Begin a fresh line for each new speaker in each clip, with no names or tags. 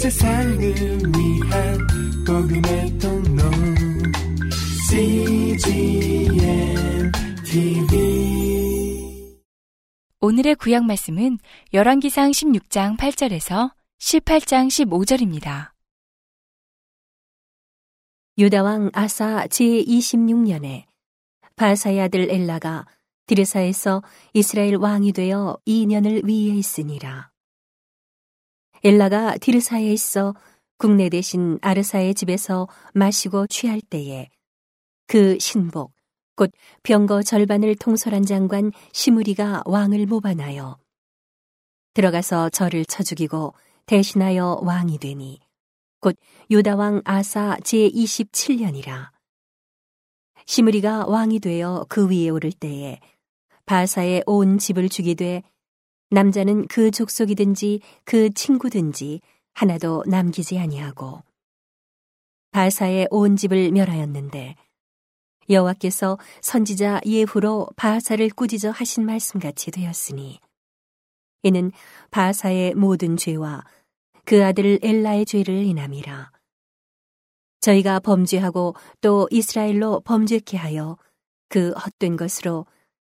세상을 위한 복음의 통로 CGM TV
오늘의 구약 말씀은 열왕기상 16장 8절에서 18장 15절입니다.
유다왕 아사 제26년에 바사의 아들 엘라가 디르사에서 이스라엘 왕이 되어 2년을 위에 있으니라. 엘라가 디르사에 있어 국내 대신 아르사의 집에서 마시고 취할 때에 그 신복, 곧 병거 절반을 통솔한 장관 시무리가 왕을 모반하여 들어가서 저를 쳐 죽이고 대신하여 왕이 되니 곧 유다왕 아사 제27년이라. 시므리가 왕이 되어 그 위에 오를 때에 바사의 온 집을 죽이되 남자는 그 족속이든지 그 친구든지 하나도 남기지 아니하고. 바사의 온 집을 멸하였는데 여호와께서 선지자 예후로 바사를 꾸짖어 하신 말씀같이 되었으니 이는 바사의 모든 죄와 그 아들 엘라의 죄를 인함이라. 저희가 범죄하고 또 이스라엘로 범죄케 하여 그 헛된 것으로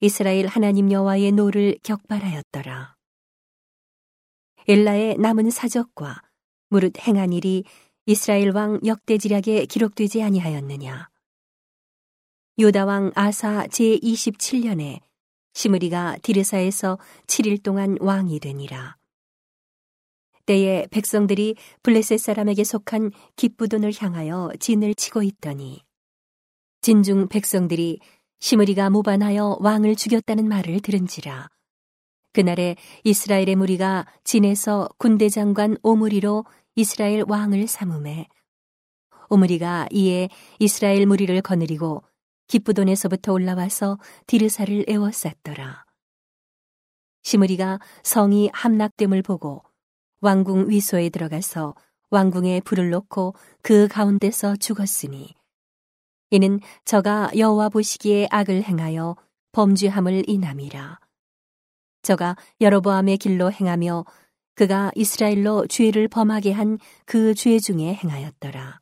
이스라엘 하나님 여호와의 노를 격발하였더라. 엘라의 남은 사적과 무릇 행한 일이 이스라엘 왕 역대지략에 기록되지 아니하였느냐. 유다 왕 아사 제27년에 시므리가 디르사에서 7일 동안 왕이 되니라. 때에 백성들이 블레셋 사람에게 속한 기쁘돈을 향하여 진을 치고 있더니 진중 백성들이 시므리가 모반하여 왕을 죽였다는 말을 들은지라 그날에 이스라엘의 무리가 진에서 군대 장관 오므리로 이스라엘 왕을 삼음해 오므리가 이에 이스라엘 무리를 거느리고 기쁘돈에서부터 올라와서 디르사를 에워쌌더라. 시므리가 성이 함락됨을 보고 왕궁 위소에 들어가서 왕궁에 불을 놓고 그 가운데서 죽었으니 이는 저가 여호와 보시기에 악을 행하여 범죄함을 인함이라. 저가 여로보암의 길로 행하며 그가 이스라엘로 죄를 범하게 한 그 죄 중에 행하였더라.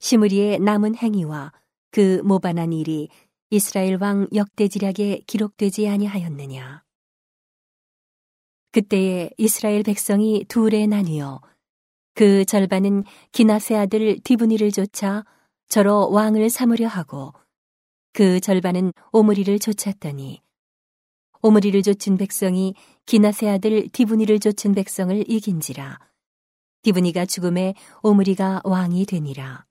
시므리의 남은 행위와 그 모반한 일이 이스라엘 왕 역대지략에 기록되지 아니하였느냐. 그때에 이스라엘 백성이 둘에 나뉘어 그 절반은 기나세 아들 디브니를 쫓아 저로 왕을 삼으려 하고 그 절반은 오므리를 쫓았더니 오므리를 쫓은 백성이 기나세 아들 디브니를 쫓은 백성을 이긴지라 디브니가 죽음에 오므리가 왕이 되니라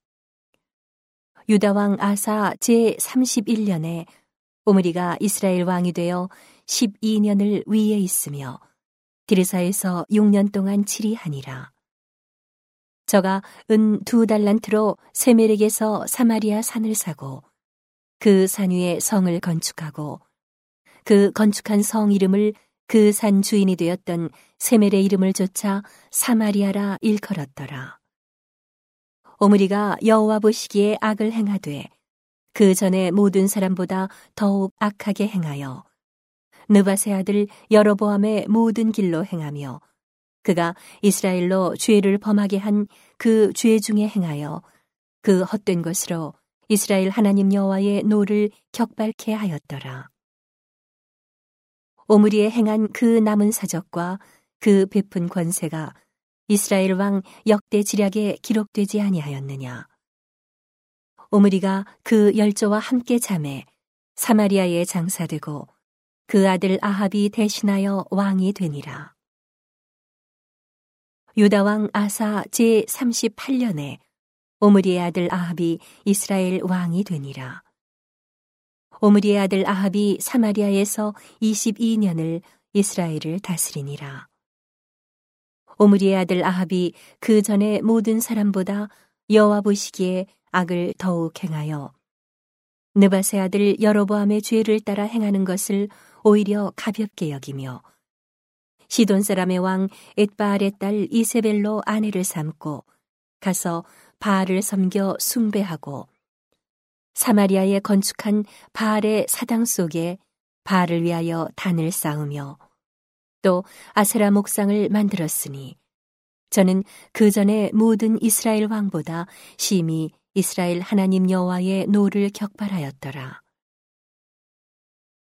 유다 왕 아사 제 31년에 오므리가 이스라엘 왕이 되어 12년을 위에 있으며 디르사에서 6년 동안 치리하니라. 저가 은 두 달란트로 세멜에게서 사마리아 산을 사고 그 산 위에 성을 건축하고 그 건축한 성 이름을 그 산 주인이 되었던 세멜의 이름을 조차 사마리아라 일컬었더라. 오므리가 여호와 보시기에 악을 행하되 그 전에 모든 사람보다 더욱 악하게 행하여 느밧의 아들 여로보암의 모든 길로 행하며 그가 이스라엘로 죄를 범하게 한 그 죄 중에 행하여 그 헛된 것으로 이스라엘 하나님 여호와의 노를 격발케 하였더라. 오므리의 행한 그 남은 사적과 그 베푼 권세가 이스라엘 왕 역대 지략에 기록되지 아니하였느냐. 오므리가 그 열조와 함께 잠에 사마리아에 장사되고 그 아들 아합이 대신하여 왕이 되니라. 유다왕 아사 제 38년에 오므리의 아들 아합이 이스라엘 왕이 되니라. 오므리의 아들 아합이 사마리아에서 22년을 이스라엘을 다스리니라. 오므리의 아들 아합이 그 전에 모든 사람보다 여호와 보시기에 악을 더욱 행하여 느바세 아들 여로보암의 죄를 따라 행하는 것을 오히려 가볍게 여기며 시돈 사람의 왕 엣바알의 딸 이세벨로 아내를 삼고 가서 바알을 섬겨 숭배하고 사마리아에 건축한 바알의 사당 속에 바알을 위하여 단을 쌓으며 또 아세라 목상을 만들었으니 저는 그 전에 모든 이스라엘 왕보다 심히 이스라엘 하나님 여호와의 노를 격발하였더라.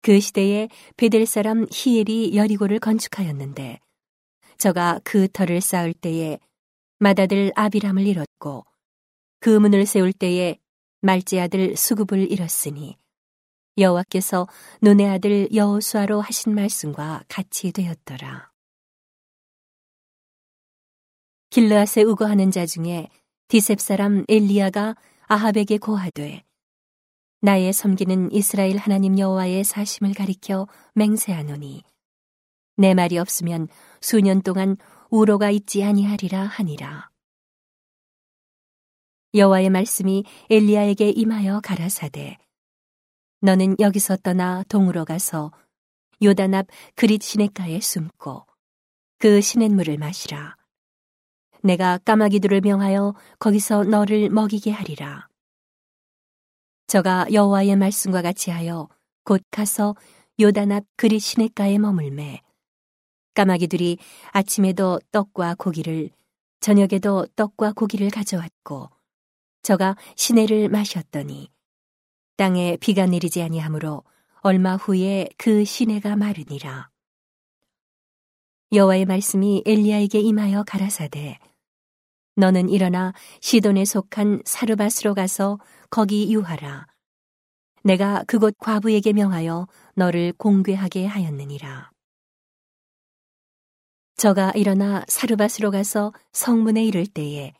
그 시대에 베델 사람 히엘이 여리고를 건축하였는데 저가 그 터를 쌓을 때에 맏아들 아비람을 잃었고 그 문을 세울 때에 말째 아들 스굽을 잃었으니 여호와께서 눈의 아들 여호수아로 하신 말씀과 같이 되었더라. 길르앗에 우거하는 자 중에 디셉 사람 엘리야가 아합에게 고하되 나의 섬기는 이스라엘 하나님 여호와의 사심을 가리켜 맹세하노니 내 말이 없으면 수년 동안 우로가 있지 아니하리라 하니라. 여호와의 말씀이 엘리야에게 임하여 가라사대 너는 여기서 떠나 동으로 가서 요단 앞 그릿 시냇가에 숨고 그 시냇물을 마시라. 내가 까마귀들을 명하여 거기서 너를 먹이게 하리라. 저가 여호와의 말씀과 같이 하여 곧 가서 요단 앞 그릿 시냇가에 머물매 까마귀들이 아침에도 떡과 고기를 저녁에도 떡과 고기를 가져왔고 저가 시내를 마셨더니 땅에 비가 내리지 아니하므로 얼마 후에 그 시내가 마르니라. 여호와의 말씀이 엘리야에게 임하여 가라사대 너는 일어나 시돈에 속한 사르밧으로 가서 거기 유하라. 내가 그곳 과부에게 명하여 너를 공괴하게 하였느니라. 저가 일어나 사르밧으로 가서 성문에 이를 때에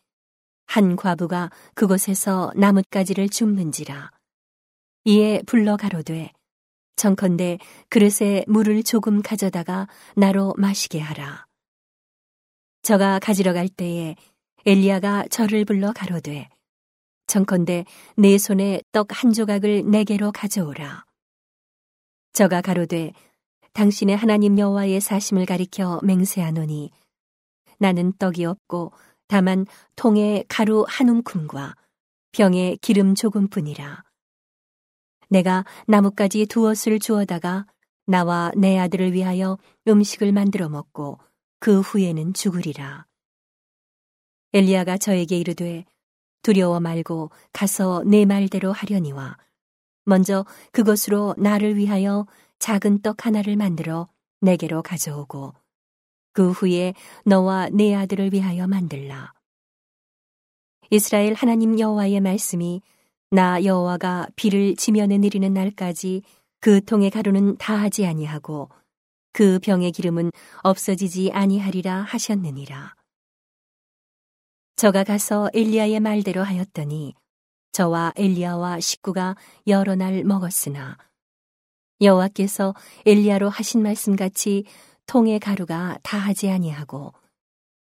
한 과부가 그곳에서 나뭇가지를 줍는지라. 이에 불러 가로되 정컨대 그릇에 물을 조금 가져다가 나로 마시게 하라. 저가 가지러 갈 때에 엘리야가 저를 불러 가로되 정컨대 내 손에 떡 한 조각을 내게로 가져오라. 저가 가로되 당신의 하나님 여호와의 사심을 가리켜 맹세하노니 나는 떡이 없고 다만 통에 가루 한 움큼과 병에 기름 조금뿐이라. 내가 나뭇가지 두엇을 주어다가 나와 내 아들을 위하여 음식을 만들어 먹고 그 후에는 죽으리라. 엘리야가 저에게 이르되 두려워 말고 가서 내 말대로 하려니와 먼저 그것으로 나를 위하여 작은 떡 하나를 만들어 내게로 가져오고 그 후에 너와 내 아들을 위하여 만들라. 이스라엘 하나님 여호와의 말씀이 나 여호와가 비를 지면에 내리는 날까지 그 통의 가루는 다 하지 아니하고 그 병의 기름은 없어지지 아니하리라 하셨느니라. 저가 가서 엘리야의 말대로 하였더니 저와 엘리야와 식구가 여러 날 먹었으나 여호와께서 엘리야로 하신 말씀 같이 통의 가루가 다하지 아니하고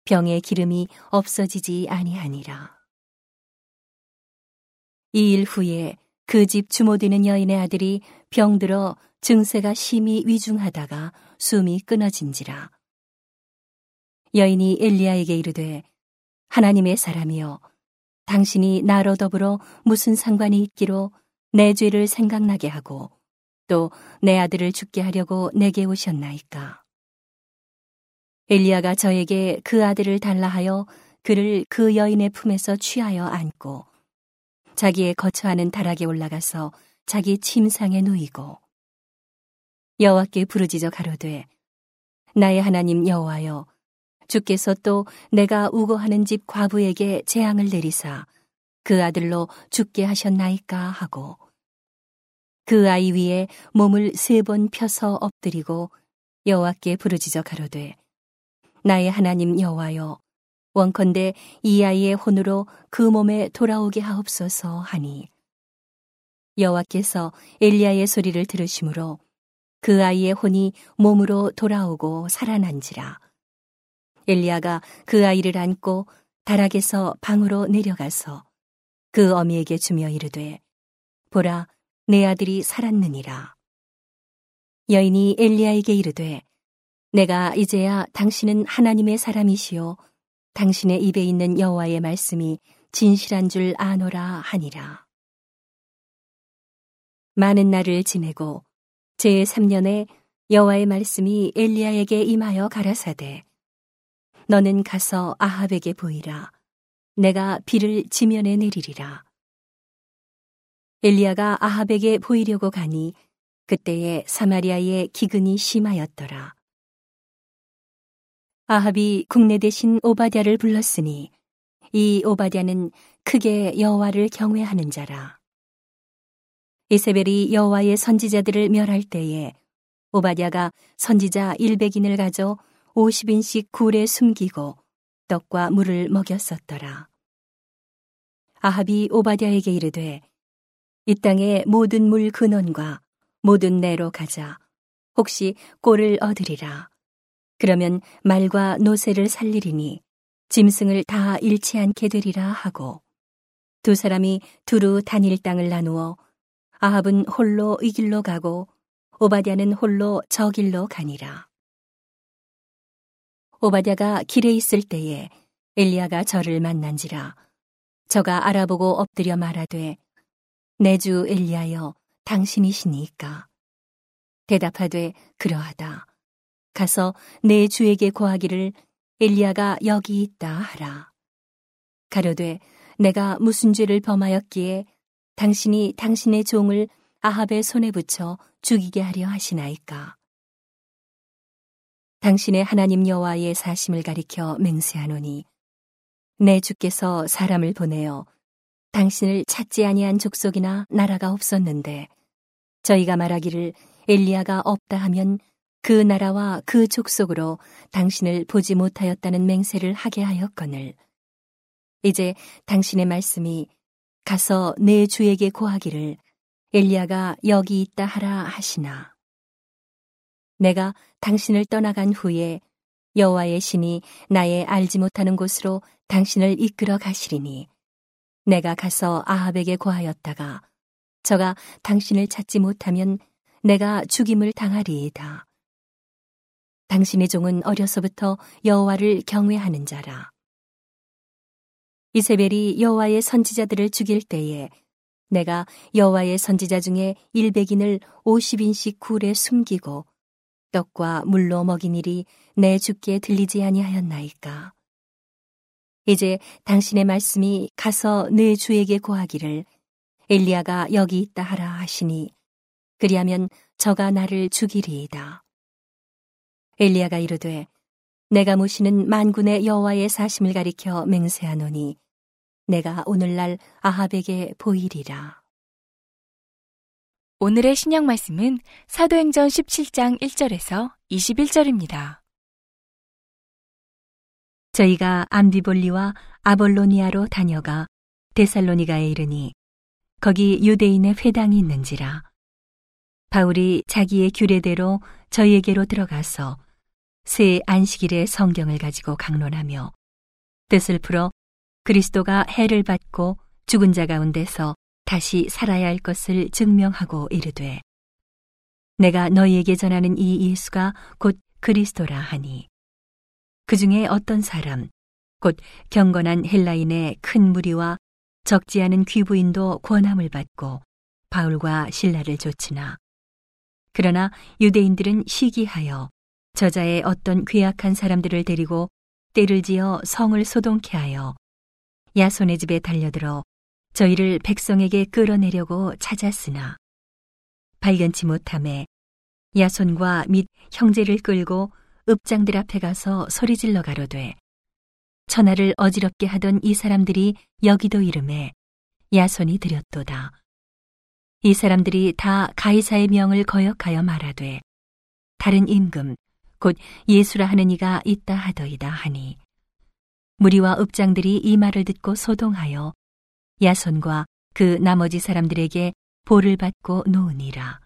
병의 기름이 없어지지 아니하니라. 이 일 후에 그 집 주모되는 여인의 아들이 병들어 증세가 심히 위중하다가 숨이 끊어진지라. 여인이 엘리야에게 이르되 하나님의 사람이여, 당신이 나로 더불어 무슨 상관이 있기로 내 죄를 생각나게 하고 또 내 아들을 죽게 하려고 내게 오셨나이까. 엘리야가 저에게 그 아들을 달라 하여 그를 그 여인의 품에서 취하여 안고 자기의 거처하는 다락에 올라가서 자기 침상에 누이고 여호와께 부르짖어 가로되 나의 하나님 여호와여 주께서 또 내가 우거하는 집 과부에게 재앙을 내리사 그 아들로 죽게 하셨나이까 하고 그 아이 위에 몸을 세 번 펴서 엎드리고 여호와께 부르짖어 가로되 나의 하나님 여호와여 원컨대 이 아이의 혼으로 그 몸에 돌아오게 하옵소서 하니. 여호와께서 엘리야의 소리를 들으심으로 그 아이의 혼이 몸으로 돌아오고 살아난지라 엘리야가 그 아이를 안고 다락에서 방으로 내려가서 그 어미에게 주며 이르되 보라 내 아들이 살았느니라. 여인이 엘리야에게 이르되 내가 이제야 당신은 하나님의 사람이시요 당신의 입에 있는 여호와의 말씀이 진실한 줄 아노라 하니라. 많은 날을 지내고 제 3년에 여호와의 말씀이 엘리야에게 임하여 가라사대 너는 가서 아합에게 보이라. 내가 비를 지면에 내리리라. 엘리야가 아합에게 보이려고 가니 그때에 사마리아의 기근이 심하였더라. 아합이 국내 대신 오바댜를 불렀으니 이 오바댜는 크게 여호와를 경외하는 자라. 이세벨이 여호와의 선지자들을 멸할 때에 오바댜가 선지자 100인을 가져 50인씩 굴에 숨기고 떡과 물을 먹였었더라. 아합이 오바댜에게 이르되 이 땅의 모든 물 근원과 모든 내로 가자 혹시 꼴을 얻으리라. 그러면 말과 노새를 살리리니 짐승을 다 잃지 않게 되리라 하고 두 사람이 두루 다닐 땅을 나누어 아합은 홀로 이 길로 가고 오바댜는 홀로 저 길로 가니라. 오바댜가 길에 있을 때에 엘리야가 저를 만난지라 저가 알아보고 엎드려 말하되 내 주 엘리야여 당신이시니까. 대답하되 그러하다. 가서 내 주에게 고하기를 엘리야가 여기 있다 하라. 가려되 내가 무슨 죄를 범하였기에 당신이 당신의 종을 아합의 손에 붙여 죽이게 하려 하시나이까 당신의 하나님 여호와의 사심을 가리켜 맹세하노니 내 주께서 사람을 보내어 당신을 찾지 아니한 족속이나 나라가 없었는데 저희가 말하기를 엘리야가 없다 하면 그 나라와 그 족속으로 당신을 보지 못하였다는 맹세를 하게 하였거늘. 이제 당신의 말씀이 가서 내 주에게 고하기를 엘리야가 여기 있다 하라 하시나. 내가 당신을 떠나간 후에 여호와의 신이 나의 알지 못하는 곳으로 당신을 이끌어 가시리니 내가 가서 아합에게 고하였다가 저가 당신을 찾지 못하면 내가 죽임을 당하리이다. 당신의 종은 어려서부터 여호와를 경외하는 자라. 이세벨이 여호와의 선지자들을 죽일 때에 내가 여호와의 선지자 중에 일백인을 오십인씩 굴에 숨기고 떡과 물로 먹인 일이 내 주께 들리지 아니하였나이까. 이제 당신의 말씀이 가서 내 주에게 고하기를 엘리야가 여기 있다 하라 하시니 그리하면 저가 나를 죽이리이다. 엘리야가 이르되 내가 모시는 만군의 여호와의 사심을 가리켜 맹세하노니 내가 오늘날 아합에게 보이리라.
오늘의 신약 말씀은 사도행전 17장 1절에서 21절입니다.
저희가 암비볼리와 아볼로니아로 다녀가 데살로니가에 이르니 거기 유대인의 회당이 있는지라 바울이 자기의 규례대로 저희에게로 들어가서 새 안식일의 성경을 가지고 강론하며 뜻을 풀어 그리스도가 해를 받고 죽은 자 가운데서 다시 살아야 할 것을 증명하고 이르되 내가 너희에게 전하는 이 예수가 곧 그리스도라 하니 그 중에 어떤 사람 곧 경건한 헬라인의 큰 무리와 적지 않은 귀부인도 권함을 받고 바울과 신라를 쫓으나 그러나 유대인들은 시기하여 저자의 어떤 괴악한 사람들을 데리고 때를 지어 성을 소동케 하여 야손의 집에 달려들어 저희를 백성에게 끌어내려고 찾았으나 발견치 못함에 야손과 및 형제를 끌고 읍장들 앞에 가서 소리질러 가로되 천하를 어지럽게 하던 이 사람들이 여기도 이름에 야손이 드렸도다. 이 사람들이 다 가이사의 명을 거역하여 말하되 다른 임금 곧 예수라 하는 이가 있다 하더이다 하니 무리와 읍장들이 이 말을 듣고 소동하여 야손과 그 나머지 사람들에게 볼을 받고 놓으니라.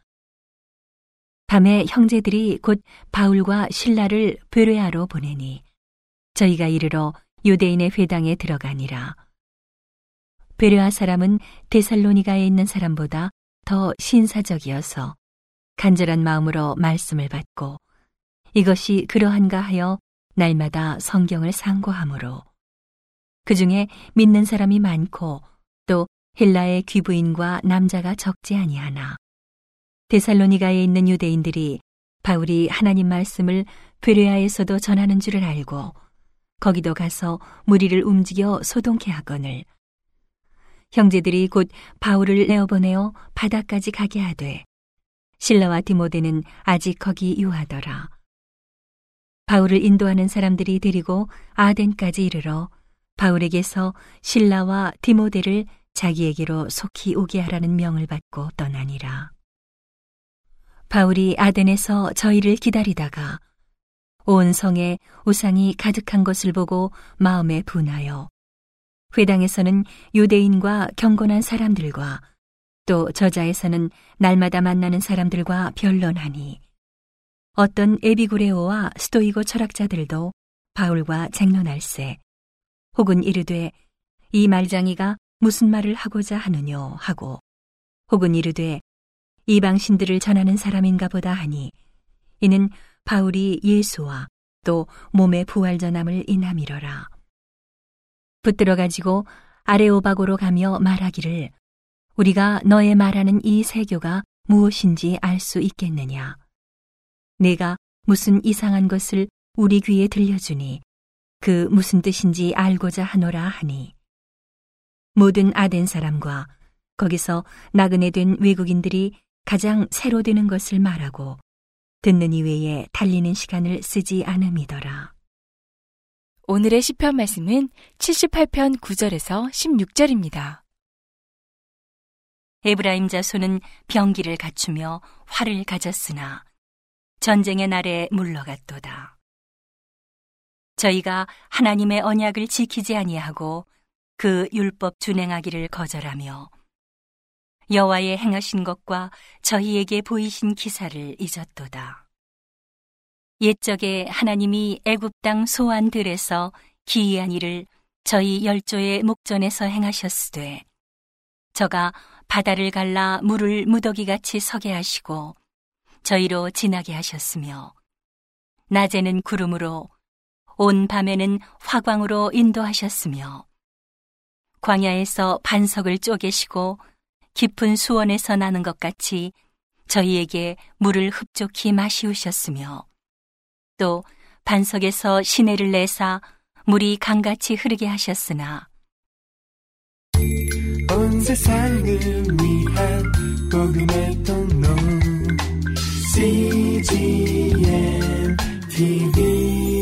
밤에 형제들이 곧 바울과 신라를 베레아로 보내니 저희가 이르러 유대인의 회당에 들어가니라. 베레아 사람은 데살로니가에 있는 사람보다 더 신사적이어서 간절한 마음으로 말씀을 받고 이것이 그러한가 하여 날마다 성경을 상고하므로 그 중에 믿는 사람이 많고 또 헬라의 귀부인과 남자가 적지 아니하나 데살로니가에 있는 유대인들이 바울이 하나님 말씀을 베레아에서도 전하는 줄을 알고 거기도 가서 무리를 움직여 소동케 하거늘 형제들이 곧 바울을 내어보내어 바다까지 가게 하되 신라와 디모데는 아직 거기 유하더라. 바울을 인도하는 사람들이 데리고 아덴까지 이르러 바울에게서 신라와 디모데를 자기에게로 속히 오게 하라는 명을 받고 떠나니라. 바울이 아덴에서 저희를 기다리다가 온 성에 우상이 가득한 것을 보고 마음에 분하여 회당에서는 유대인과 경건한 사람들과 또 저자에서는 날마다 만나는 사람들과 변론하니 어떤 에비구레오와 스토이고 철학자들도 바울과 쟁론할세 혹은 이르되 이 말장이가 무슨 말을 하고자 하느뇨 하고 혹은 이르되 이방 신들을 전하는 사람인가 보다 하니 이는 바울이 예수와 또 몸의 부활 전함을 인함이러라. 붙들어 가지고 아레오바고로 가며 말하기를 우리가 너의 말하는 이 세교가 무엇인지 알 수 있겠느냐. 내가 무슨 이상한 것을 우리 귀에 들려주니 그 무슨 뜻인지 알고자 하노라 하니 모든 아덴 사람과 거기서 나그네 된 외국인들이 가장 새로 되는 것을 말하고 듣는 이외에 달리는 시간을 쓰지 않음이더라.
오늘의 시편 말씀은 78편 9절에서 16절입니다.
에브라임 자손은 병기를 갖추며 활을 가졌으나 전쟁의 날에 물러갔도다. 저희가 하나님의 언약을 지키지 아니하고 그 율법 준행하기를 거절하며 여호와의 행하신 것과 저희에게 보이신 기사를 잊었도다. 옛적에 하나님이 애굽 땅 소환들에서 기이한 일을 저희 열조의 목전에서 행하셨으되 저가 바다를 갈라 물을 무더기같이 서게 하시고 저희로 지나게 하셨으며 낮에는 구름으로 온 밤에는 화광으로 인도하셨으며 광야에서 반석을 쪼개시고 깊은 수원에서 나는 것 같이 저희에게 물을 흡족히 마시우셨으며 또 반석에서 시내를 내사 물이 강같이 흐르게 하셨으나
온 세상을 위한 복음의 통로 CGM TV